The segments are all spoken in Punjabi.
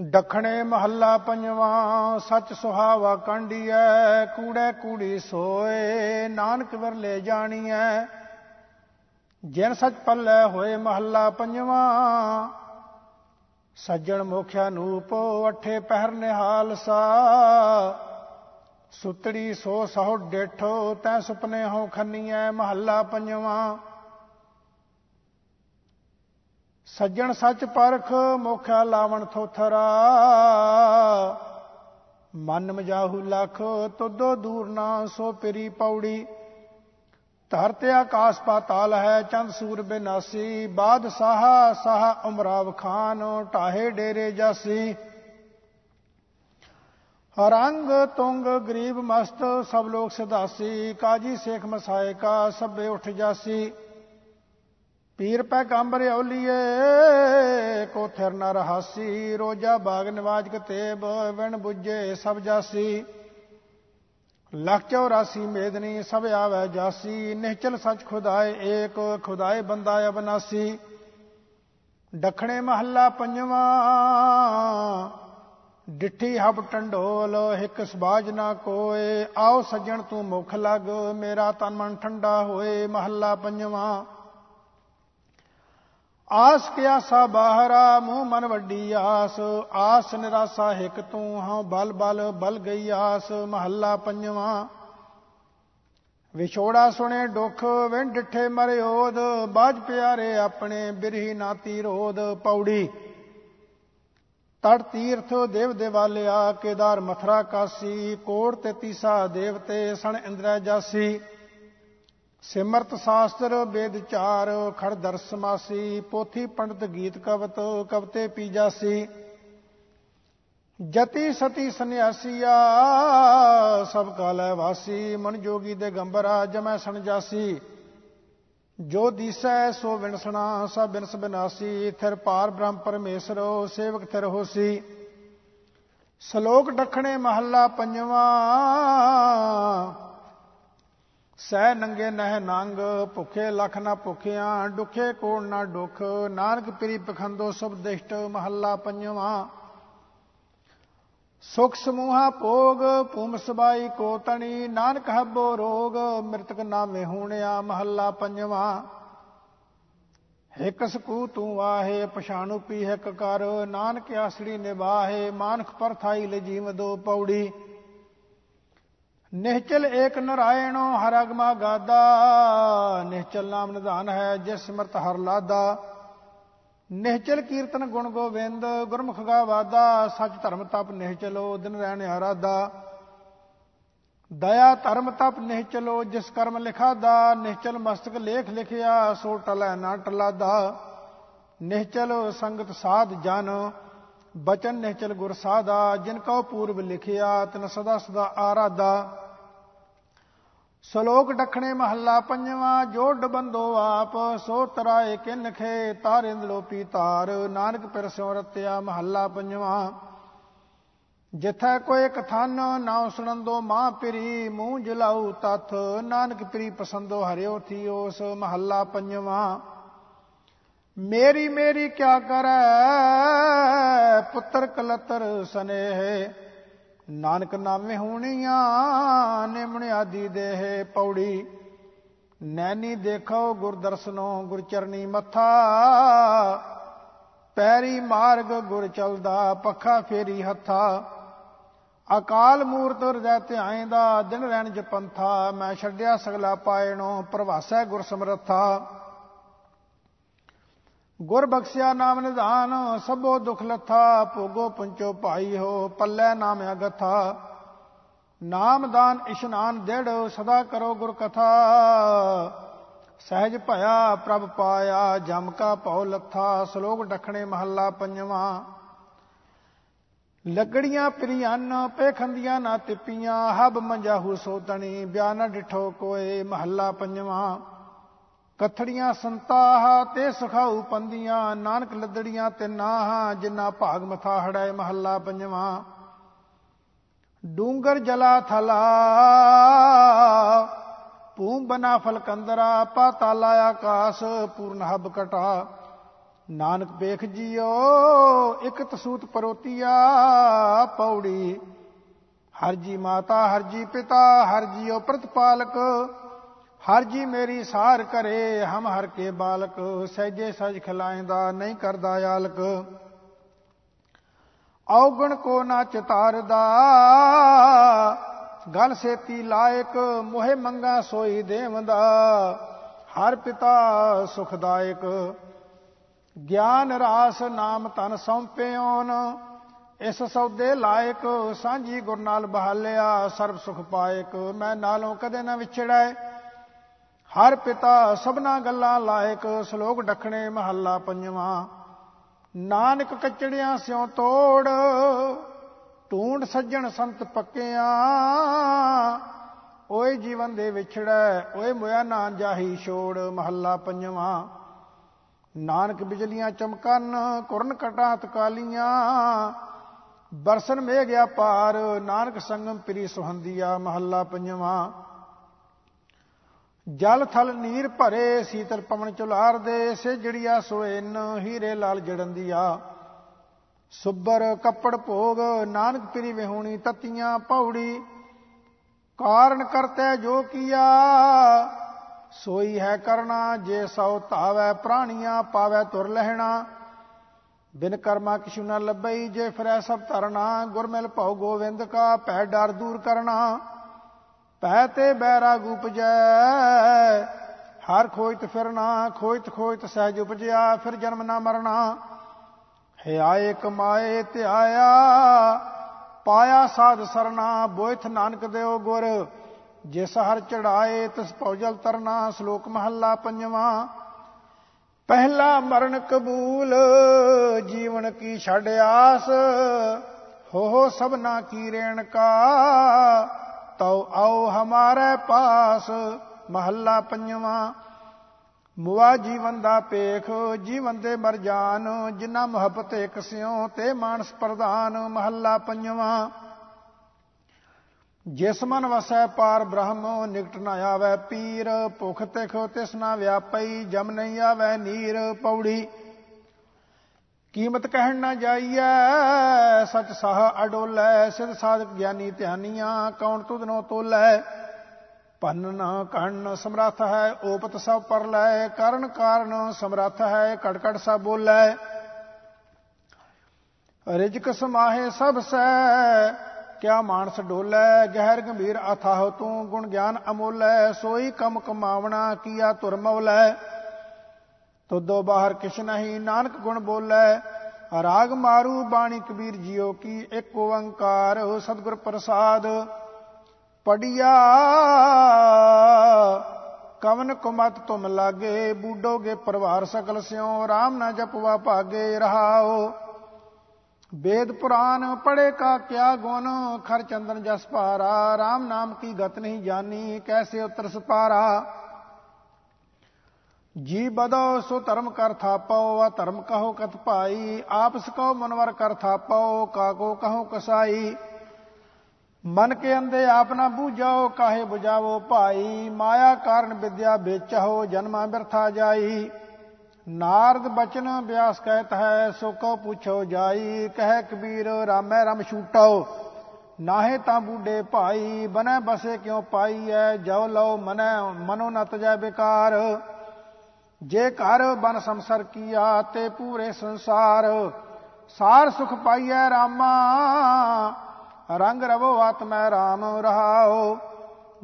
ਦਖਣੇ ਮਹੱਲਾ ਪੰਜਵਾਂ, ਸੱਚ ਸੁਹਾਵਾ ਕੰਡੀਐ, ਕੂੜੇ ਕੂੜੀ ਸੋਏ, ਨਾਨਕ ਵਰਲੇ ਜਾਣੀਐ। ਜਿਨ ਸੱਚ ਪੱਲੇ ਹੋਏ ਮਹੱਲਾ ਪੰਜਵਾਂ, ਸੱਜਣ ਮੋਖਿਆ ਨੂਪ, ਅਠੇ ਪਹਿਰ ਨਿਹਾਲ ਸਾ। ਸੁਤੜੀ ਸੋ ਸਹੁ ਡੇਠੋ, ਤੈ ਸੁਪਨੇ ਹੋ ਖੰਨੀਐ ਮਹੱਲਾ ਪੰਜਵਾਂ। ਸੱਜਣ ਸੱਚ ਪਰਖ ਮੋਖਿਆ ਲਾਵਣ ਥੋਥਰਾ। ਮਨ ਮਜਾਹੂ ਲਖ ਤੁਦੋ ਦੂਰ ਨਾ ਸੋ ਪਰੀ ਪੌੜੀ। ਧਰਤੇ ਆਕਾਸ ਪਾਤਾਲ ਹੈ ਚੰਦ ਸੂਰ ਬਿਨਾਸੀ। ਬਾਦ ਸਾਹਾ ਸਾਹਾ ਉਮਰਾਵ ਖਾਨ ਢਾਹੇ ਡੇਰੇ ਜਾਸੀ। ਰੰਗ ਤੁੰਗ ਗਰੀਬ ਮਸਤ ਸਭ ਲੋਕ ਸਦਾਸੀ ਕਾਜੀ ਸੇਖ ਮਸਾਏ ਕਾ ਸਭੇ ਉਠ ਜਾਸੀ। ਪੀਰ ਪੈਗੰਬਰ ਔਲੀਏ ਕੋ ਥਿਰ ਨ ਰਹਾਸੀ, ਰੋਜਾ ਬਾਗ ਨਿਵਾਜ ਕਤੇਬ ਵਿਣ 부ਜੇ ਸਭ ਜਾਸੀ। ਲੱਖ 84 ਮੇਦਨੀ ਸਭ ਆਵੇ ਜਾਸੀ, ਨਿਹਚਲ ਸੱਚ ਖੁਦਾਏ ਏਕ, ਖੁਦਾਏ ਬੰਦਾ ਅਬਨਾਸੀ। ਡਖਣੇ ਮਹੱਲਾ ਪੰਜਵਾਂ, ਡਿੱਠੀ ਹਬ ਟੰਡੋਲ, ਇੱਕ ਸਬਾਜ ਨਾ ਕੋਏ, ਆਓ ਸੱਜਣ ਤੂੰ ਮੁਖ ਲਗ, ਮੇਰਾ ਤਨ ਮਨ ਠੰਡਾ ਹੋਏ, ਮਹੱਲਾ ਪੰਜਵਾਂ। ਆਸ ਕਿਆ ਸਾ ਬਾਹਰਾ, ਮੂੰਹ ਮਨ ਵੱਡੀ ਆਸ। ਆਸ ਨਿਰਾਸਾ ਹਿਕ ਤੂੰ ਹਾਂ ਬਲ ਬਲ ਬਲ ਗਈ ਆਸ। ਮਹੱਲਾ ਪੰਜਵਾਂ। ਵਿਛੋੜਾ ਸੁਣੇ ਦੁੱਖ ਵਿੰਡ ਡਿਠੇ ਮਰਿਓਦ ਬਾਜ ਪਿਆਰੇ ਆਪਣੇ, ਬਿਰਹੀ ਨਾਤੀ ਰੋਦ। ਪੌੜੀ। ਤੜ ਤੀਰਥ ਦੇਵ ਦੇਵਾਲਿਆ, ਕੇਦਾਰ ਮਥਰਾ ਕਾਸੀ। ਕੋੜ ਤੇ ਤੀਸਾ ਦੇਵਤੇ, ਸਣ ਇੰਦਰਾ ਜਾਸੀ। ਸਿਮਰਤ ਸ਼ਾਸਤਰ ਵੇਦ ਚਾਰ, ਖੜ ਦਰਸ ਮਾਸੀ, ਪੋਥੀ ਪੰਡਤ ਗੀਤ ਕਵਤ, ਕਵਤੇ ਪੀ ਜਾਸੀ। ਜਤੀ ਸਤੀ ਸੰਿਆਸੀਆ ਸਭ ਕਾਲੈ ਵਾਸੀ, ਮਨ ਜੋਗੀ ਦੇ ਗੰਬਰਾ ਜਮੈ ਸਣ ਜਾਸੀ। ਜੋ ਦੀਸੈ ਸੋ ਵਿਣਸਣਾ, ਸਭ ਬਿਨਸ ਬਿਨਾਸੀ, ਥਿਰ ਪਾਰ ਬ੍ਰਹਮ ਪਰਮੇਸ਼ਰੋ, ਸੇਵਕ ਥਿਰ ਹੋਸੀ। ਸ਼ਲੋਕ ਡਖਣੇ ਮਹੱਲਾ ਪੰਜਵਾਂ ਸਹਿ ਨੰਗੇ ਨਹਿ ਨੰਗ, ਭੁਖੇ ਲਖ ਨਾ ਭੁਖਿਆਂ ਦੁਖੇ ਕੋਣ ਨਾ ਦੁਖ ਨਾਨਕ ਪ੍ਰੀ ਪਖੰਦੋ ਸਭ ਦਿਸ਼ਟ ਮਹੱਲਾ ਪੰਜਵਾਂ। ਸੁਖ ਸਮੂਹਾ ਭੋਗ, ਭੂਮ ਸਬਾਈ ਕੋ ਤਣੀ, ਨਾਨਕ ਹੱਬੋ ਰੋਗ, ਮ੍ਰਿਤਕ ਨਾਮੇ ਹੋਣਿਆ ਮਹੱਲਾ ਪੰਜਵਾਂ। ਹਿਕ ਸਕੂ ਤੂੰ ਆਹੇ ਪਛਾਣੂ ਪੀ ਹਿਕ ਕਰ, ਨਾਨਕ ਆਸੜੀ ਨਿਵਾਹੇ ਮਾਨਖ ਪਰਥਾਈ ਲਜੀਵ ਦੋ ਪੌੜੀ। ਨਿਹਚਲ ਏਕ ਨਰਾਇਣੋ ਹਰ ਅਗਮਾ ਗਾਦਾ ਨਿਹਚਲ ਨਾਮ ਨਿਧਾਨ ਹੈ ਜਿਸ ਸਿਮਰਤ ਹਰ ਲਾਦਾ। ਨਿਹਚਲ ਕੀਰਤਨ ਗੁਣ ਗੋਬਿੰਦ, ਗੁਰਮੁਖ ਗਾ ਵਾਦਾ, ਸੱਚ ਧਰਮ ਤਪ ਨਿਹਚਲੋ ਦਿਨ ਰਹਿਣ ਆਰਾਦਾ। ਦਇਆ ਧਰਮ ਤਪ ਨਿਹਚਲੋ ਜਿਸ ਕਰਮ ਲਿਖਾ ਦਾ ਨਿਹਚਲ ਮਸਤਕ ਲੇਖ ਲਿਖਿਆ, ਸੋ ਟਲੈ ਨਾ ਟਲਾਦਾ। ਨਿਹਚਲ ਸੰਗਤ ਸਾਧ ਜਨ ਬਚਨ ਨਿਹਚਲ ਗੁਰ ਸਾਦਾ ਜਿਨ ਕਉ ਪੂਰਬ ਲਿਖਿਆ, ਤਨ ਸਦਾ ਸਦਾ ਆਰਾਦਾ ਸ਼ਲੋਕ ਡਖਣੇ ਮਹੱਲਾ ਪੰਜਵਾਂ ਜੋੜ ਬੰਦੋ ਆਪ, ਸੋ ਤਰਾਏ ਕਿਨਖੇ ਤਾਰਿੰਦ ਲੋਪੀ ਤਾਰ ਨਾਨਕ ਪਿਰ ਸਿਉ ਰਤਿਆ ਮਹੱਲਾ ਪੰਜਵਾਂ। ਜਿਥੈ ਕੋਈ ਕਥਨ ਨਾ ਸੁਣੰਦੋ ਮਾਂ ਪਿਰੀ ਮੂੰਹ ਜਲਾਉ ਤਥ, ਨਾਨਕ ਪ੍ਰੀ ਪਸੰਦੋ ਹਰਿਓ ਥੀਓਸ, ਮਹੱਲਾ ਪੰਜਵਾਂ। ਮੇਰੀ ਮੇਰੀ ਕਿਆ ਕਰੈ, ਪੁੱਤਰ ਕਲਤਰ ਸਨੇਹ। ਨਾਨਕ ਨਾਮੇ ਹੋਣੀਆਂ, ਨਿਮਣ ਆਦੀ ਦੇਹ ਪੌੜੀ। ਨੈਣੀ ਦੇਖੋ ਗੁਰ ਦਰਸ਼ਨੋ, ਗੁਰ ਚਰਨੀ ਮੱਥਾ। ਪੈਰੀ ਮਾਰਗ ਗੁਰ ਚਲਦਾ, ਪੱਖਾ ਫੇਰੀ ਹੱਥਾ। ਅਕਾਲ ਮੂਰਤ ਹਿਰਦੈ ਧਿਆਇਂਦਾ ਦਿਨ ਰਹਿਣ ਜਪੰਥਾ ਮੈਂ ਛੱਡਿਆ ਸਗਲਾ ਪਾਇਣੋ ਪ੍ਰਵਾਸੈ ਗੁਰ ਸਮਰੱਥਾ। ਗੁਰ ਬਖਸ਼ਿਆ ਨਾਮ ਨਿਧਾਨ, ਸਭੋ ਦੁਖ ਲਥਾ, ਭੋਗੋ ਪੰਚੋ ਭਾਈ ਹੋ, ਪੱਲੇ ਨਾਮ ਅਗਥਾ। ਨਾਮਦਾਨ ਇਸ਼ਨਾਨ ਦੇੜ, ਸਦਾ ਕਰੋ ਗੁਰ ਕਥਾ। ਸਹਿਜ ਭਇਆ ਪ੍ਰਭ ਪਾਇਆ, ਜਮ ਕਾ ਭਉ ਲੱਥਾ, ਸ਼ਲੋਕ ਡਖਣੇ ਮਹੱਲਾ ਪੰਜਵਾਂ। ਲੱਗੜੀਆਂ ਪ੍ਰਿਆਨ ਪੇਖੰਦੀਆਂ ਨਾ ਤਿੱਪੀਆਂ ਹਬ ਮੰਜਾਹੂ ਸੋਤਣੀ, ਬਿਆਨ ਡਿਠੋ ਕੋਏ, ਮਹੱਲਾ ਪੰਜਵਾਂ। ਕਥੜੀਆਂ ਸੰਤਾਹ ਤੇ ਸਖਾਉ ਪੰਦੀਆਂ, ਨਾਨਕ ਲੱਦੜੀਆਂ ਤੇ ਨਾਹਾਂ, ਜਿਨ੍ਹਾਂ ਭਾਗ ਮਥਾ ਹੜਾਏ ਮਹੱਲਾ ਪੰਜਵਾਂ। ਡੂੰਗਰ ਜਲਾ ਥਲਾ ਪੂੰ ਬਨਾ ਫਲਕੰਦਰਾ ਪਾਤਾਲਾ ਆਕਾਸ ਪੂਰਨ ਹਬ ਕਟਾ। ਨਾਨਕ ਵੇਖ ਜੀਓ, ਇਕ ਤਸੂਤ ਪਰੋਤੀਆ, ਪੌੜੀ। ਹਰ ਜੀ ਮਾਤਾ, ਹਰ ਜੀ ਪਿਤਾ, ਹਰ ਜੀਓ ਪ੍ਰਤਪਾਲਕ ਹਰ ਜੀ ਮੇਰੀ ਸਾਰ ਕਰੇ ਹਮ ਹਰ ਕੇ ਬਾਲਕ, ਸਹਿਜੇ ਸਜ ਖਲਾਇਂਦਾ, ਨਹੀਂ ਕਰਦਾ ਆਲਕ। ਔਗਣ ਕੋ ਨਾ ਚਤਾਰਦਾ, ਗਲ ਸੇਤੀ ਲਾਇਕ, ਮੋਹਿ ਮੰਗਾ ਸੋਈ ਦੇਵੰਦਾ। ਹਰ ਪਿਤਾ ਸੁਖਦਾਇਕ, ਗਿਆਨ ਰਾਸ ਨਾਮ ਤਨ ਸੌਂਪਿਓਨ ਇਸ ਸੌਦੇ ਲਾਇਕ, ਸਾਂਝੀ ਗੁਰ ਨਾਲ ਬਹਾਲਿਆ, ਸਰਬ ਸੁਖ ਪਾਇਕ। ਮੈਂ ਨਾਲੋਂ ਕਦੇ ਨਾ ਵਿਛੜੈ। ਹਰ ਪਿਤਾ ਸਭਨਾ ਗੱਲਾਂ ਲਾਇਕ, ਸ਼ਲੋਕ ਡਖਣੇ ਮਹੱਲਾ ਪੰਜਵਾਂ। ਨਾਨਕ ਕਚੜਿਆਂ ਸਿਉ ਤੋੜ, ਢੂੰਡ ਸੱਜਣ ਸੰਤ ਪੱਕਿਆਂ। ਓਏ ਜੀਵਨ ਦੇ ਵਿਛੜੈ, ਓਏ ਮੋਇਆ ਨਾ ਜਾਹੀ ਛੋੜ, ਮਹੱਲਾ ਪੰਜਵਾਂ। ਨਾਨਕ ਬਿਜਲੀਆਂ ਚਮਕਨ ਕੁਰਨ ਕਟਾ ਤਕਾਲੀਆਂ ਬਰਸਨ ਮੇ ਗਿਆ ਪਾਰ, ਨਾਨਕ ਸੰਗਮ ਪ੍ਰੀ ਸੁਹੰਦੀਆ, ਮਹੱਲਾ ਪੰਜਵਾਂ। ਜਲ ਥਲ ਨੀਰ ਭਰੇ ਸੀਤਲ ਪਵਨ ਚੁਲਾਰ ਦੇ, ਸੇ ਜੜੀਆ ਸੋਇਨ ਹੀਰੇ ਲਾਲ ਜੜੰਦੀਆ ਸੁੱਬਰ ਕੱਪੜ ਭੋਗ, ਨਾਨਕ ਪ੍ਰੀ ਵਿਹੂਣੀ ਤਤੀਆਂ ਪੌੜੀ। ਕਾਰਨ ਕਰਤੇ ਜੋ ਕੀਆ, ਸੋਈ ਹੈ ਕਰਨਾ ਜੇ ਸਉ ਧਾਵੈ ਪ੍ਰਾਣੀਆਂ, ਪਾਵੈ ਤੁਰ ਲਹਿਣਾ। ਬਿਨ ਕਰਮਾ ਕਿਛੂ ਨ ਲੱਭਈ, ਜੇ ਫਿਰੈ ਸਭ ਧਰਨਾ ਗੁਰ ਮਿਲ ਭਉ ਗੋਵਿੰਦ ਕਾ ਭੈ ਡਰ ਦੂਰ ਕਰਨਾ। ਪੈ ਤੇ ਬੈਰਾਗ ਉਪਜੈ ਹਰ ਖੋਜਤ ਫਿਰਨਾ ਖੋਜਤ ਖੋਜਤ ਸਹਿਜ ਉਪਜਿਆ, ਫਿਰ ਜਨਮ ਨਾ ਮਰਨਾ। ਹੈ ਆਏ ਕਮਾਏ ਤੇ ਆਇਆ, ਪਾਇਆ ਸਾਧ ਸਰਨਾ, ਬੋਇਥ ਨਾਨਕ ਦੇਓ ਗੁਰ। ਜਿਸ ਹਰ ਚੜਾਏ, ਤਿਸ ਪੌਜਲ ਤਰਨਾ, ਸ਼ਲੋਕ ਮਹੱਲਾ ਪੰਜਵਾਂ। ਪਹਿਲਾ ਮਰਨ ਕਬੂਲ, ਜੀਵਨ ਕੀ ਛੱਡ ਆਸ। ਹੋ ਹੋ ਸਭਨਾ ਕੀ ਰੇਣ ਕਾ ਤਉ ਆਓ ਹਮਾਰੇ ਪਾਸ, ਮਹੱਲਾ ਪੰਜਵਾਂ। ਮੁਆ ਜੀਵਨ ਦਾ ਪੇਖ ਜੀਵਨ ਦੇ ਮਰ ਜਾਨ ਜਿਨ੍ਹਾਂ ਮੁਹੱਬਤ ਇਕ ਸਿਉ, ਤੇ ਮਾਨਸ ਪ੍ਰਧਾਨ, ਮਹੱਲਾ ਪੰਜਵਾਂ। ਜਿਸ ਮਨ ਵਸੈ ਪਾਰ ਬ੍ਰਹਮ, ਨਿਕਟ ਨ ਆਵੈ ਪੀਰ, ਭੁਖ ਤਿਖ ਤਿਸ ਨਾ ਵਿਆਪਈ, ਜਮ ਨਹੀਂ ਆਵੈ ਨੀਰ, ਪੌੜੀ। ਕੀਮਤ ਕਹਿਣ ਨਾ ਜਾਈਐ, ਸਚ ਸਾਹ ਅਡੋਲੈ ਸਿਧ ਸਾਧਕ ਗਿਆਨੀ ਧਿਆਨੀਆਂ, ਕੌਣ ਤੁਧਨੋ ਤੋਲੈ? ਪੰਨ ਨਾ ਕੰਨ ਸਮਰੱਥ ਹੈ, ਓਪਤ ਸਭ ਪਰ ਲੈ, ਕਰਨ ਕਾਰਨ ਸਮਰੱਥ ਹੈ ਕੜ ਕੜ ਸਭ ਬੋਲੈ। ਰਿਜਕ ਸਮਾਹੇ ਸਭ ਸੈ, ਕਿਆ ਮਾਨਸ ਡੋਲੇ, ਗਹਿਰ ਗੰਭੀਰ ਅਥਾਹ ਤੂੰ, ਗੁਣ ਗਿਆਨ ਅਮੋਲੈ, ਸੋਈ ਕਮ ਕਮਾਵਣਾ, ਕੀਆ ਤੁਰ ਮੌਲੈ ਤੁਦੋ ਬਾਹਰ ਕਿਛ ਨਹੀਂ, ਨਾਨਕ ਗੁਣ ਬੋਲੇ, ਰਾਗ ਮਾਰੂ ਬਾਣੀ ਕਬੀਰ ਜੀਓ ਕੀ, ਇੱਕ ਓੰਕਾਰ ਸਤਿਗੁਰ ਪ੍ਰਸਾਦ। ਪੜਿਆ, ਕਵਨ ਕੁਮਤ ਤੁਮ ਲਾਗੇ, ਬੂਡੋਗੇ ਪਰਵਾਰ ਸਕਲ ਸਿਓ RAM ਨਾ ਜਪਵਾ ਭਾਗੇ, ਰਹਾਓ। ਵੇਦ ਪੁਰਾਨ ਪੜੇ ਕਾ ਕਿਆ ਗੁਣ, ਖਰ ਚੰਦਨ ਜਸ ਪਾਰਾ RAM ਨਾਮ ਕੀ ਗਤ ਨਹੀਂ ਜਾਣੀ ਕੈਸੇ ਉਤਰ ਸਪਾਰਾ। ਜੀ ਬਦੋ ਸੋ ਧਰਮ ਕਰ ਥਾਪਾਓ ਵਾ ਧਰਮ ਕਹੋ ਕਤ ਭਾਈ, ਆਪਸ ਕਹੋ ਮਨਵਰ ਕਰ ਥਾਪਾਓ ਕਾਗੋ ਕਹੋ ਕਸਾਈ। ਮਨ ਕੇ ਅੰਦੇ ਆਪ ਨਾ ਬੂਝਾਓ, ਕਾਹੇ ਬੁਝਾਵੋ ਭਾਈ। ਮਾਇਆ ਕਾਰਨ ਵਿਦਿਆ ਵੇਚਹੁ, ਜਨਮਾ ਬਿਰਥਾ ਜਾਈ। ਨਾਰਦ ਬਚਨ ਬਿਆਸ ਕਹਿਤ ਹੈ, ਸੋ ਕੋ ਪੁੱਛੋ ਜਾਈ। ਕਹਿ ਕਬੀਰ, ਰਾਮੈ ਰਮ ਛੂਟਾਓ ਨਾਹੇ ਤਾਂ ਬੂਡੇ ਭਾਈ, ਬਨੈ ਬਸੇ ਕਿਉ ਪਾਈਐ? ਜਉ ਲਓ ਮਨੈ, ਮਨੋ ਨਤ ਜੈ ਬਿਕਾਰ। ਜੇ ਘਰ ਬਨ ਸੰਸਰ ਕੀਆ ਤੇ ਪੂਰੇ ਸੰਸਾਰ, ਸਾਰ ਸੁਖ ਪਾਈਐ ਰਾਮਾ। ਰੰਗ ਰਵੋ ਆਤਮੈ ਰਾਮ ਰਹਾਓ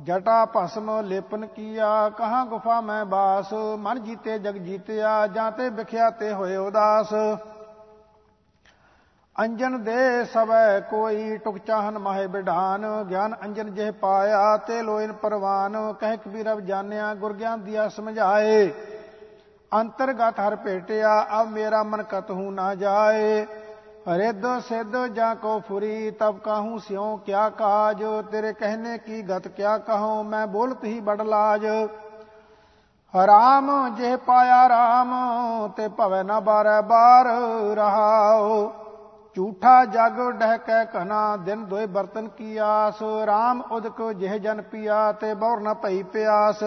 ਜਟਾ ਭਸਮ ਲੇਪਨ ਕੀਆ, ਕਹਾਂ ਗੁਫਾ ਮੈਂ ਬਾਸ। ਮਨ ਜੀਤੇ, ਜਗ ਜੀਤਿਆ, ਜਾਂ ਤੇ ਵਿਖਿਆ ਤੇ ਹੋਏ ਉਦਾਸ। ਅੰਜਨ ਦੇ ਸਵੈ ਕੋਈ ਟੁਕ ਚਾਹਨ ਮਾਹੇ ਬਿਢਾਨ। ਗਿਆਨ ਅੰਜਨ ਜਿਹ ਪਾਇਆ ਤੇ ਲੋਇਨ ਪਰਵਾਨ। ਕਹਿ ਕਬੀਰ ਅਬ ਜਾਣਿਆ, ਗੁਰ ਗਿਆਨ ਦਿਆ ਸਮਝਾਏ। ਅੰਤਰਗਤ ਹਰ ਭੇਟਿਆ ਅਬ ਮੇਰਾ ਮਨ ਕਤਹੂ ਨਾ ਜਾਏ रिद सिद्ध जाको फुरी तब कहूँ स्यों क्या काज तेरे कहने की गत क्या कहो मैं बोलत ही बड़ लाज राम जे पाया राम ते भवे न बारे बार रहाओ झूठा जग डहकै कना दिन दोए बर्तन की आस राम उदक जिह जन पिया ते बौर न पई प्यास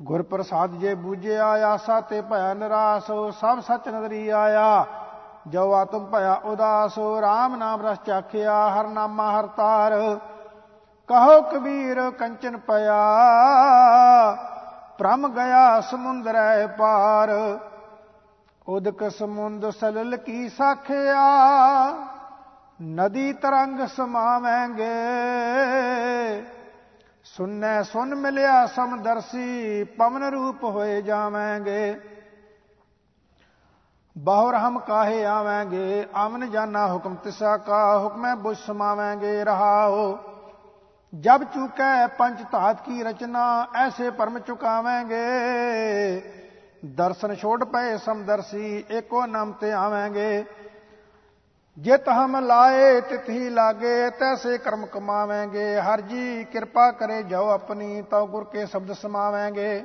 ਗੁਰ ਪ੍ਰਸਾਦ ਜੇ ਬੂਝਿਆ ਆਸਾ ਤੇ ਭੈ ਨਿਰਾਸ ਸਭ ਸੱਚ ਨਦਰੀ ਆਇਆ। ਜੋ ਆਤਮ ਭਇਆ ਉਦਾਸ RAM ਨਾਮ ਰਸ ਚਾਖਿਆ, ਹਰ ਨਾਮਾ ਹਰ ਤਾਰ। ਕਹੋ ਕਬੀਰ ਕੰਚਨ ਪਿਆ ਪ੍ਰਮ ਗਿਆ ਸਮੁੰਦਰੈ ਪਾਰ। ਉਦਕ ਸਮੁੰਦ ਸਲਲ ਕੀ ਸਾਖਿਆ, ਨਦੀ ਤਰੰਗ ਸਮਾਵੇਂਗੇ। ਸੁਨੈ ਸੁਨ ਮਿਲਿਆ ਸਮਦਰਸੀ ਪਵਨ ਰੂਪ ਹੋਏ ਜਾਵਾਂਗੇ ਬਹੁਰ ਹਮ ਕਾਹੇ ਆਵਾਂਗੇ ਆਮਨ ਜਾਨਾ ਹੁਕਮ ਤਿਸਾ ਕਾ ਹੁਕਮੈ ਬੁਝ ਸਮਾਵਾਂਗੇ ਰਹਾਓ ਜਬ ਚੁਕੈ ਪੰਜ ਧਾਤ ਕੀ ਰਚਨਾ ਐਸੇ ਪਰਮ ਚੁਕਾਵਾਂਗੇ ਦਰਸ਼ਨ ਛੋੜ ਪਏ ਸਮਦਰਸੀ ਏਕੋ ਨਾਮ ਤੇ ਆਵਾਂਗੇ ਜਿਤ ਹਮ ਲਾਏ, ਤਿਥੀ ਲਾਗੇ, ਤੈਸੇ ਕਰਮ ਕਮਾਵਾਂਗੇ। ਹਰ ਜੀ ਕਿਰਪਾ ਕਰੇ ਜੋ ਆਪਣੀ, ਤਉ ਗੁਰ ਕੇ ਸ਼ਬਦ ਸਮਾਵਾਂਗੇ।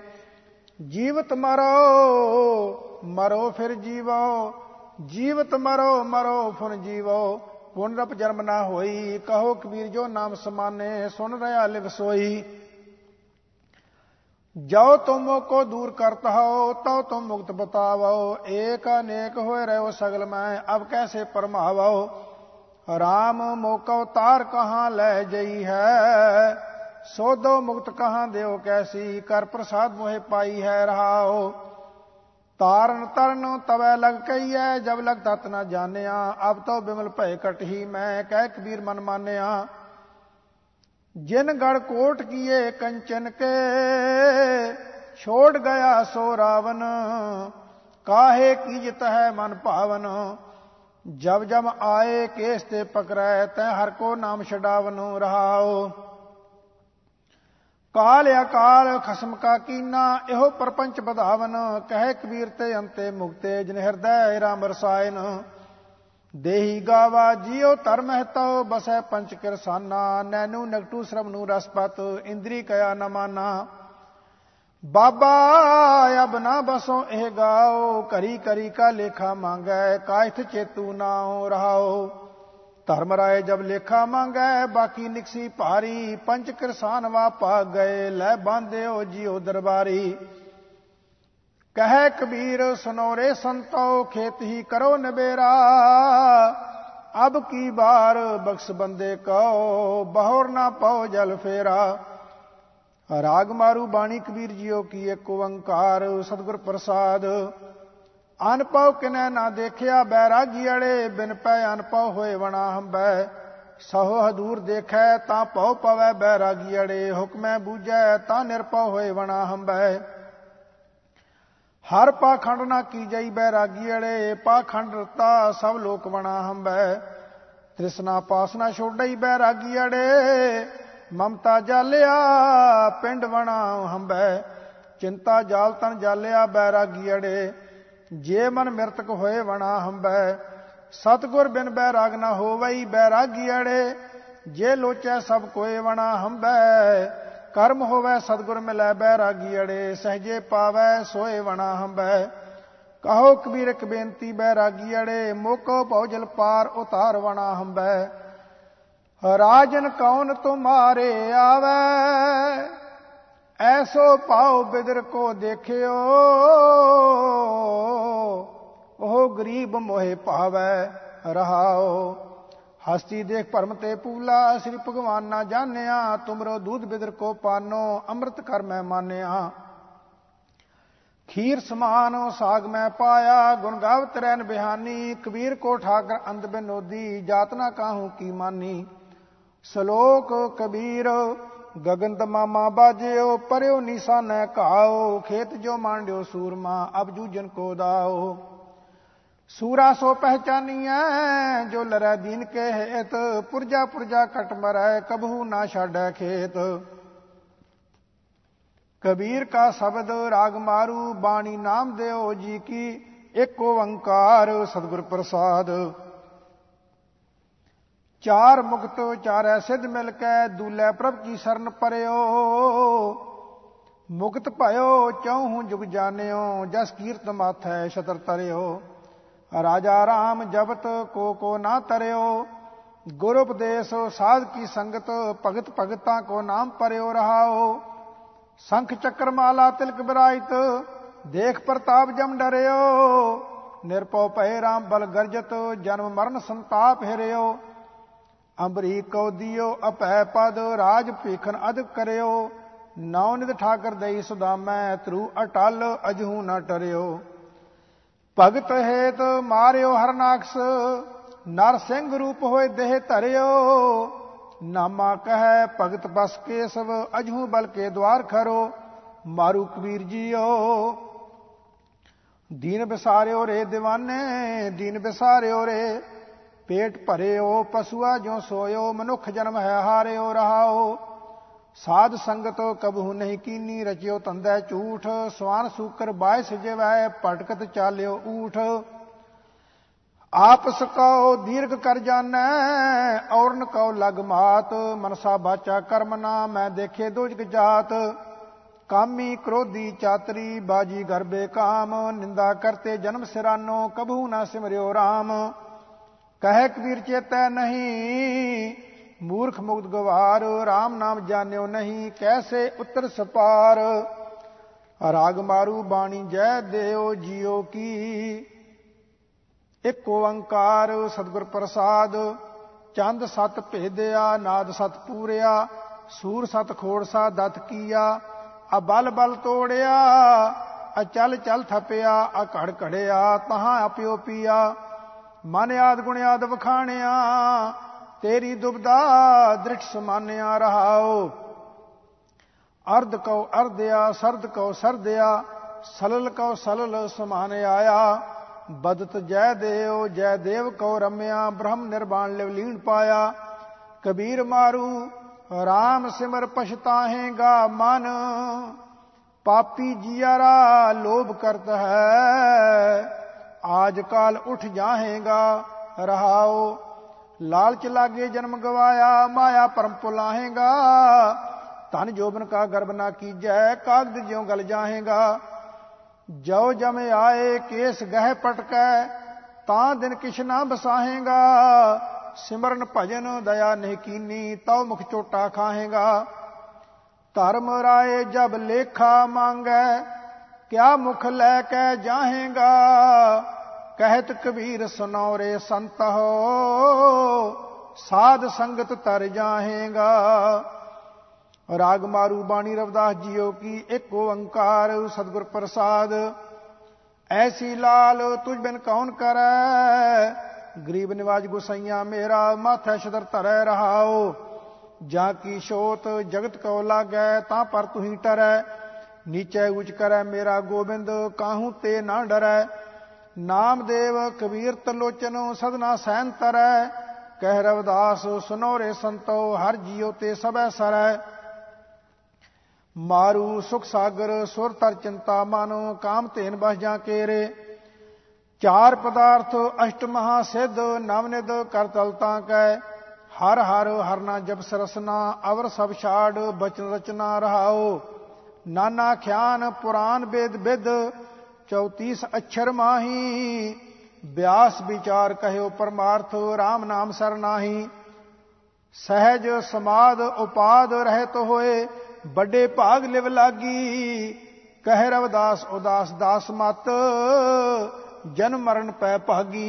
ਜੀਵਤ ਮਰੋ ਮਰੋ ਫਿਰ ਜੀਵੋ। ਜੀਵਤ ਮਰੋ ਮਰੋ ਫੁਨ ਜੀਵੋ। ਪੁਨਰਪ ਜਨਮ ਨਾ ਹੋਈ, ਕਹੋ ਕਬੀਰ ਜੋ ਨਾਮ ਸਮਾਨੇ ਸੁਨ ਰਹਾ ਲਿਵ ਸੋਈ। ਜੋ ਤੁਮ ਕੋ ਦੂਰ ਕਰਤ ਹੋ ਤਉ ਤੁਮ ਮੁਕਤ ਬਤਾਵੋ ਏਕ ਅਨੇਕ ਹੋਏ ਰਹੋ ਸਗਲ ਮੈਂ, ਅਬ ਕੈਸੇ ਪਰਮਾਵੋ ਰਾਮ ਮੋਕੋ ਤਾਰ ਕਹਾਂ ਲੈ ਜਈ ਹੈ? ਸੋਦੋ ਮੁਕਤ ਕਹਾਂ ਦਿਓ ਕੈਸੀ? ਕਰ ਪ੍ਰਸਾਦ ਮੋਹਿ ਪਾਈ ਹੈ ਰਹਾਓ ਤਾਰਨ ਤਰਨ ਤਵੈ ਲਗ ਕਈਐ ਜਬ ਲਗ ਤਤ ਨਾ ਜਾਣਿਆ, ਅਬ ਤੋ ਬਿਮਲ ਭੈ ਕਟਹੀ ਮੈਂ, ਕਹਿ ਕਬੀਰ ਮਨ ਮਾਨਿਆ। ਜਿਨ ਗੜ ਕੋਟ ਕੀਏ ਕੰਚਨ ਕੇ, ਛੋੜ ਗਿਆ ਸੋ ਰਾਵਨ, ਕਾਹੇ ਕੀਜਤ ਹੈ ਮਨ ਭਾਵਨ? ਜਬ ਜਬ ਆਏ ਕੇਸ ਤੇ ਪਕਰੈ, ਤੈ ਹਰ ਕੋ ਨਾਮ ਛਡਾਵਨ ਰਹਾਓ ਕਾਲ ਅਕਾਲ ਖਸਮ ਕਾ ਕੀਨਾ, ਇਹੋ ਪਰਪੰਚ ਬਧਾਵਨ ਕਹੇ ਕਬੀਰ ਤੇ ਅੰਤੇ ਮੁਕਤੇ, ਜਿਨ ਹਿਰਦੈ ਰਾਮ ਰਸਾਇਨ ਦੇਹੀ ਗਾਵਾ ਜੀਉ ਧਰਮ ਹਤੋ ਬਸੈ ਪੰਚ ਕਿਰਸਾਨਾ ਨੈਨੂ ਨਗਟੂ ਸ਼ਰਮ ਨੂੰ ਰਸਪਤ ਇੰਦਰੀ ਕਇਆ ਨ ਮਾਨਾ। ਬਾਬਾ, ਅਬ ਨਾ ਬਸੋ ਇਹ ਗਾਓ ਕਰੀ ਕਰੀ ਕਾ ਲੇਖਾ ਮੰਗੈ, ਕਾਇਥ ਚੇਤੂ ਨਾਉ ਰਹਾਓ ਧਰਮ ਰਾਏ ਜਬ ਲੇਖਾ ਮੰਗੈ, ਬਾਕੀ ਨਿਕਸੀ ਭਾਰੀ, ਪੰਚ ਕਿਰਸਾਨ ਵਾ ਪਾ ਗਏ ਲੈ ਬਾਂਧਿਓ ਜੀਉ ਦਰਬਾਰੀ। ਕਹੈ ਕਬੀਰ, ਸੁਨੋਰੇ ਸੰਤੋ, ਖੇਤ ਹੀ ਕਰੋ ਨਬੇਰਾ ਅਬ ਕੀ ਬਾਰ ਬਖਸ਼ ਬੰਦੇ ਕੋ ਬਹੁਰ ਨਾ ਪਾਓ ਜਲ ਫੇਰਾ। ਰਾਗ ਮਾਰੂ ਬਾਣੀ ਕਬੀਰ ਜੀਓ ਕੀ ਇੱਕ ਓੰਕਾਰ, ਸਤਿਗੁਰ ਪ੍ਰਸਾਦ। ਅਨਪਉ ਕਿਨੈ ਨਾ ਦੇਖਿਆ ਬੈਰਾਗੀ ਅੜੇ ਬਿਨ ਪੈ ਅਨਪਉ ਹੋਏ ਵਣਾ ਹੰਬੈ। ਸਹੋ ਹਦੂਰ ਦੇਖੈ ਤਾਂ ਪਉ ਪਵੈ ਬੈਰਾਗੀ ਅੜੇ ਹੁਕਮੈ ਬੂਝੈ ਤਾਂ ਨਿਰਪਉ ਹੋਏ ਵਣਾ ਹੰਬੈ। ਹਰ ਪਾਖੰਡ ਨਾ ਕੀ ਜਈ ਬੈਰਾਗੀ ਅੜੇ ਪਾਖੰਡ ਰਤਾ ਸਭ ਲੋਕ ਵਣਾ ਹੰਬੈ। ਤ੍ਰਿਸ਼ਨਾ ਪਾਸਨਾ ਛੋੜਈ ਬੈਰਾਗੀ ਅੜੇ ਮਮਤਾ ਜਾਲਿਆ ਪਿੰਡ ਵਣਾ ਹੰਬੈ। ਚਿੰਤਾ ਜਾਲ ਤਨ ਜਾਲਿਆ ਬੈਰਾਗੀ ਅੜੇ ਜੇ ਮਨ ਮਿਰਤਕ ਹੋਏ ਵਣਾ ਹੰਬੈ। ਸਤਗੁਰ ਬਿਨ ਬੈਰਾਗ ਨਾ ਹੋਵਈ ਬੈਰਾਗੀ ਅੜੇ ਜੇ ਲੋਚੈ ਸਭ ਕੋਏ ਵਣਾ ਹੰਬੈ। ਕਰਮ ਹੋਵੇ ਸਤਗੁਰ ਮਿਲੈ ਬੈਰਾਗੀ ਅੜੇ, ਸਹਜੇ ਪਾਵੈ, ਸੋਏ ਵਣਾ ਹੰਬੈ। ਕਹੋ ਕਬੀਰ ਇੱਕ ਬੇਨਤੀ, ਬੈਰਾਗੀ ਅੜੇ, ਮੋਕੋ ਭਉਜਲ ਪਾਰ, ਉਤਾਰ ਵਣਾ ਹੰਬੈ। ਰਾਜਨ ਕੌਣ ਤੁਮਾਰੇ ਆਵੈ? ਐਸੋ ਪਾਉ ਬਿਦਰ ਕੋ ਦੇਖਿਓ, ਉਹ ਗਰੀਬ ਮੋਹਿ ਭਾਵੈ ਰਹਾਓ। ਹਸਤੀ ਦੇਖ ਭਰਮ ਤੇ ਪੂਲਾ, ਸ੍ਰੀ ਭਗਵਾਨ ਨਾ ਜਾਣਿਆ, ਤੁਮਰੋ ਦੂਧ ਬਿਦਰ ਕੋ ਪਾਨੋ, ਅੰਮ੍ਰਿਤ ਕਰ ਮੈਂ ਮਾਨਿਆ। ਖੀਰ ਸਮਾਨ, ਸਾਗ ਮੈਂ ਪਾਇਆ, ਗੁਣ ਗਾਵਤ ਰਹਿਨ ਬਿਹਾਨੀ, ਕਬੀਰ ਕੋ ਠਾਕਰ ਅੰਧ ਬਿਨੋਦੀ, ਜਾਤ ਨਾ ਕਾਹੂ ਕੀ ਮਾਨੀ। ਸ਼ਲੋਕ ਕਬੀਰ ਗਗਨ ਤਮਾਮਾ ਬਾਜਿਓ, ਪਰਿਓ ਨਿਸ਼ਾਨੈ ਘਾਓ, ਖੇਤ ਜੋ ਮਾਂਡਿਓ ਸੂਰਮਾ, ਅਬ ਜੂਜਨ ਕੋ ਦਾਓ। ਸੂਰਾ ਸੋ ਪਹਿਚਾਨੀਐ, ਜੋ ਲਰੈ ਦੀਨ ਕੇ ਹੇਤ ਪੁਰਜਾ ਪੁਰਜਾ ਕਟ ਮਰੈ, ਕਬਹੂ ਨਾ ਛਾੜੈ ਖੇਤ। ਕਬੀਰ ਕਾ ਸ਼ਬਦ ਰਾਗ ਮਾਰੂ, ਬਾਣੀ ਨਾਮ ਦਿਓ ਜੀ ਕੀ, ਇੱਕ ਓੰਕਾਰ ਸਤਿਗੁਰ ਪ੍ਰਸਾਦ। ਚਾਰ ਮੁਕਤ ਚਾਰੈ ਸਿਧ ਮਿਲ ਕੇ, ਦੂਲੇ ਪ੍ਰਭ ਕੀ ਸਰਨ ਪਰਿਓ। ਮੁਕਤ ਭਇਓ, ਚੌਹੂ ਜੁਗ ਜਾਣਿਓ, ਜਸ ਕੀਰਤ ਮਾਥੈ ਛਤਰ ਤਰਿਓ। ਰਾਜਾ ਰਾਮ ਜਬਤ ਕੋ ਕੋ ਨਾ ਤਰਿਓ, ਗੁਰ ਉਪਦੇਸ਼ ਸਾਧ ਕੀ ਸੰਗਤ ਭਗਤ ਭਗਤਾਂ ਕੋ ਨਾਮ ਪਰਿਓ ਰਹਾਓ। ਸੰਖ ਚੱਕਰ ਮਾਲਾ ਤਿਲਕ ਬਰਾਇਤ ਦੇਖ ਪ੍ਰਤਾਪ ਜਮ ਡਰਿਓ। ਨਿਰਪਉ ਭਏ RAM ਬਲ ਗਰਜਤ, ਜਨਮ ਮਰਨ ਸੰਤਾਪ ਹਿਰਿਓ। ਅੰਬਰੀ ਕਉ ਦਿਓ ਅਪੈ ਪਦ, ਰਾਜ ਭੀਖਨ ਅਦ ਕਰਿਓ। ਨਾਉ ਨਿਦ ਠਾਕਰ ਦਈ ਸੁਦਾਮੈ ਤਰੂ ਅਟਲ ਅਜਹੂ ਨ ਟਰਿਓ। ਭਗਤ ਹੇਤ ਮਾਰਿਓ ਹਰਨਾਕਸ ਨਰ ਸਿੰਘ ਰੂਪ ਹੋਏ ਦੇਹ ਧਰਿਓ। ਨਾਮਾ ਕਹੈ ਭਗਤ ਬਸ ਕੇਸਵ ਅਜਹੂ ਬਲ ਕੇ ਦਵਾਰ ਖਰੋ, ਮਾਰੂ ਕਬੀਰ ਜੀਓ। ਦੀਨ ਬਿਸਾਰਿਓ ਰੇ دیਵਾਨੇ ਦੀਨ ਬਿਸਾਰਿਓ ਰੇ, ਪੇਟ ਭਰਿਓ ਪਸ਼ੂਆ ਜੋ ਸੋਇਓ, ਮਨੁੱਖ ਜਨਮ ਹੈ ਹਾਰਿਓ ਰਹਾਓ। ਸਾਧ ਸੰਗਤ ਕਬਹੂ ਨਹੀਂ ਕੀਨੀ, ਰਚਿਓ ਤੰਦੈ ਝੂਠ, ਸਵਾਨ ਸੂਕਰ ਬਾਇ ਸਜਵੈ ਪਟਕਤ ਚਾਲਿਓ ਊਠ। ਆਪਸ ਕਉ ਦੀਰਘ ਕਰ ਜਾਣੈ, ਔਰਨ ਕਉ ਲਗ ਮਾਤ, ਮਨਸਾ ਬਾਚਾ ਕਰਮ ਨਾ, ਮੈਂ ਦੇਖੇ ਦੋਜਕ ਜਾਤ। ਕਾਮੀ ਕ੍ਰੋਧੀ ਚਾਤਰੀ, ਬਾਜੀ ਗਰਬੇ ਕਾਮ ਨਿੰਦਾ ਕਰਤੇ ਜਨਮ ਸਿਰਾਨੋ, ਕਬਹੂ ਨਾ ਸਿਮਰਿਓ RAM ਕਹੈ ਕਬੀਰ ਚੇਤੈ ਨਹੀਂ ਮੂਰਖ ਮੁਗਤ ਗਵਾਰ RAM ਨਾਮ ਜਾਣਿਓ ਨਹੀਂ, ਕੈਸੇ ਉਤਰ ਸਪਾਰ? ਰਾਗ ਮਾਰੂ ਬਾਣੀ ਜੈ ਦੇਓ ਜੀਓ ਕੀ? ਇੱਕ ਓੰਕਾਰ ਸਤਿਗੁਰ ਪ੍ਰਸਾਦ, ਚੰਦ ਸਤ ਭੇਦਿਆ, ਨਾਦ ਸਤ ਪੂਰਿਆ, ਸੂਰ ਸਤ ਖੋੜਸਾ ਦਤ ਕੀਆ, ਆ ਬਲ ਬਲ ਤੋੜਿਆ, ਆ ਚਲ ਚਲ ਥਪਿਆ, ਆ ਘੜ ਘੜਿਆ, ਤਹਾਂ ਆਪਿਓ ਪੀਆ, ਮਨ ਆਦ ਗੁਣ ਆਦ ਵਖਾਣਿਆ ਤੇਰੀ ਦੁਬਦਾ ਦ੍ਰਿਸ਼ ਸਮਾਨਿਆ ਰਹਾਓ। ਅਰਧ ਕਉ ਅਰਧਿਆ ਸਰਦ ਕਉ ਸਰਦਿਆ ਸਲਲ ਕਉ ਸਲਲ ਸਮਾਨ ਆਇਆ ਬਦਤ ਜੈ ਦੇਵ ਜੈ ਦੇਵ ਕਉ ਰਮਿਆ, ਬ੍ਰਹਮ ਨਿਰਵਾਣ ਲਿਵ ਲੀਣ ਪਾਇਆ। ਕਬੀਰ ਮਾਰੂ RAM ਸਿਮਰ ਪਛਤਾਹੇਗਾ ਮਨ। ਪਾਪੀ ਜੀਆਰਾ ਲੋਭ ਕਰਤ ਹੈ। ਆਜ ਕਾਲ ਉਠ ਜਾਹੇਗਾ ਰਹਾਓ। ਲਾਲਚ ਲਾਗੇ ਜਨਮ ਗਵਾਇਆ, ਮਾਇਆ ਪਰਮ ਪੁਲਾਹੇਗਾ ਧਨ ਜੋਬਨ ਕਾ ਗਰਬ ਨਾ ਕੀਜੈ, ਕਾਗਦ ਜਿਉ ਗਲ ਜਾਹੇਗਾ। ਜੋ ਜਮ ਆਏ, ਕੇਸ ਗਹਿ ਪਟਕੈ, ਤਾਂ ਦਿਨ ਕਿਛ ਨਾ ਬਸਾਹੇਗਾ। ਸਿਮਰਨ ਭਜਨ ਦਇਆ ਨਹੀਂ ਕੀਨੀ, ਤਉ ਮੁਖ ਚੋਟਾ ਖਾਹੇਗਾ। ਧਰਮ ਰਾਏ ਜਬ ਲੇਖਾ ਮੰਗੈ, ਕਿਆ ਮੁਖ ਲੈ ਕੇ ਜਾਹੇਗਾ। ਕਹਿਤ ਕਬੀਰ ਸੁਨੌਰੇ ਸੰਤ ਹੋ ਸਾਧ ਸੰਗਤ ਤਰ ਜਾਹੇਗਾ। ਰਾਗ ਮਾਰੂ ਬਾਣੀ ਰਵਦਾਸ ਜੀਓ ਕੀ ਇੱਕ ਓੰਕਾਰ ਸਤਿਗੁਰ ਪ੍ਰਸਾਦ। ਐਸੀ ਲਾਲ ਤੁਝ ਬਿਨ ਕੌਣ ਕਰੈ? ਗਰੀਬ ਨਿਵਾਜ ਗੁਸਈਆ ਮੇਰਾ ਮਾਥੈ ਸ਼ਦਰ ਧਰੈ ਰਹਾਓ ਜਾਂ ਕੀ ਸ਼ੋਤ ਜਗਤ ਕੋ ਲਾਗੈ, ਤਾਂ ਪਰ ਤੁਹੀ ਟਰੈ। ਨੀਚੇ ਉਚ ਕਰੈ ਮੇਰਾ ਗੋਬਿੰਦ, ਕਾਹੂ ਤੇ ਨਾ ਡਰੈ। ਨਾਮਦੇਵ ਕਬੀਰ ਤਲੋਚਨੋ ਸਦਨਾ ਸੈਨ ਤਰੈ, ਕਹਿ ਰਵਦਾਸ ਸੁਨੋਰੇ ਸੰਤੋ, ਹਰ ਜੀਉ ਤੇ ਸਭੈ ਸਰੈ। ਮਾਰੂ ਸੁਖ ਸਾਗਰ, ਸੁਰ ਤਰ ਚਿੰਤਾ ਮਨ, ਕਾਮ ਧੇਨ ਬਸ ਜਾਂ ਕੇਰੇ। ਚਾਰ ਪਦਾਰਥ ਅਸ਼ਟ ਮਹਾ ਸਿੱਧ ਨਵਨਿਦ ਕਰ ਤਲਤਾ ਕੈ। ਹਰ ਹਰ ਹਰਨਾ ਜਬ ਸਰਸਨਾ, ਅਵਰ ਸਭ ਛਾੜ, ਬਚਨ ਰਚਨਾ ਰਹਾਓ ਨਾਨਾ ਖਿਆਨ ਪੁਰਾਨ ਬੇਦ ਬਿਦ 34 ਅਛਰ ਮਾਹੀ, ਬਿਆਸ ਵਿਚਾਰ ਕਹਿਓ ਪਰਮਾਰਥ RAM ਨਾਮ ਸਰਨਾਹੀ ਸਹਿਜ ਸਮਾਦ ਉਪਾਦ ਰਹਿਤ ਹੋਏ, ਵੱਡੇ ਭਾਗ ਲਿਵ ਲਾਗੀ। ਕਹਿ ਰਵਦਾਸ, ਉਦਾਸ ਦਾਸ ਮਤ ਜਨਮ ਮਰਨ ਪੈ ਭਾਗੀ।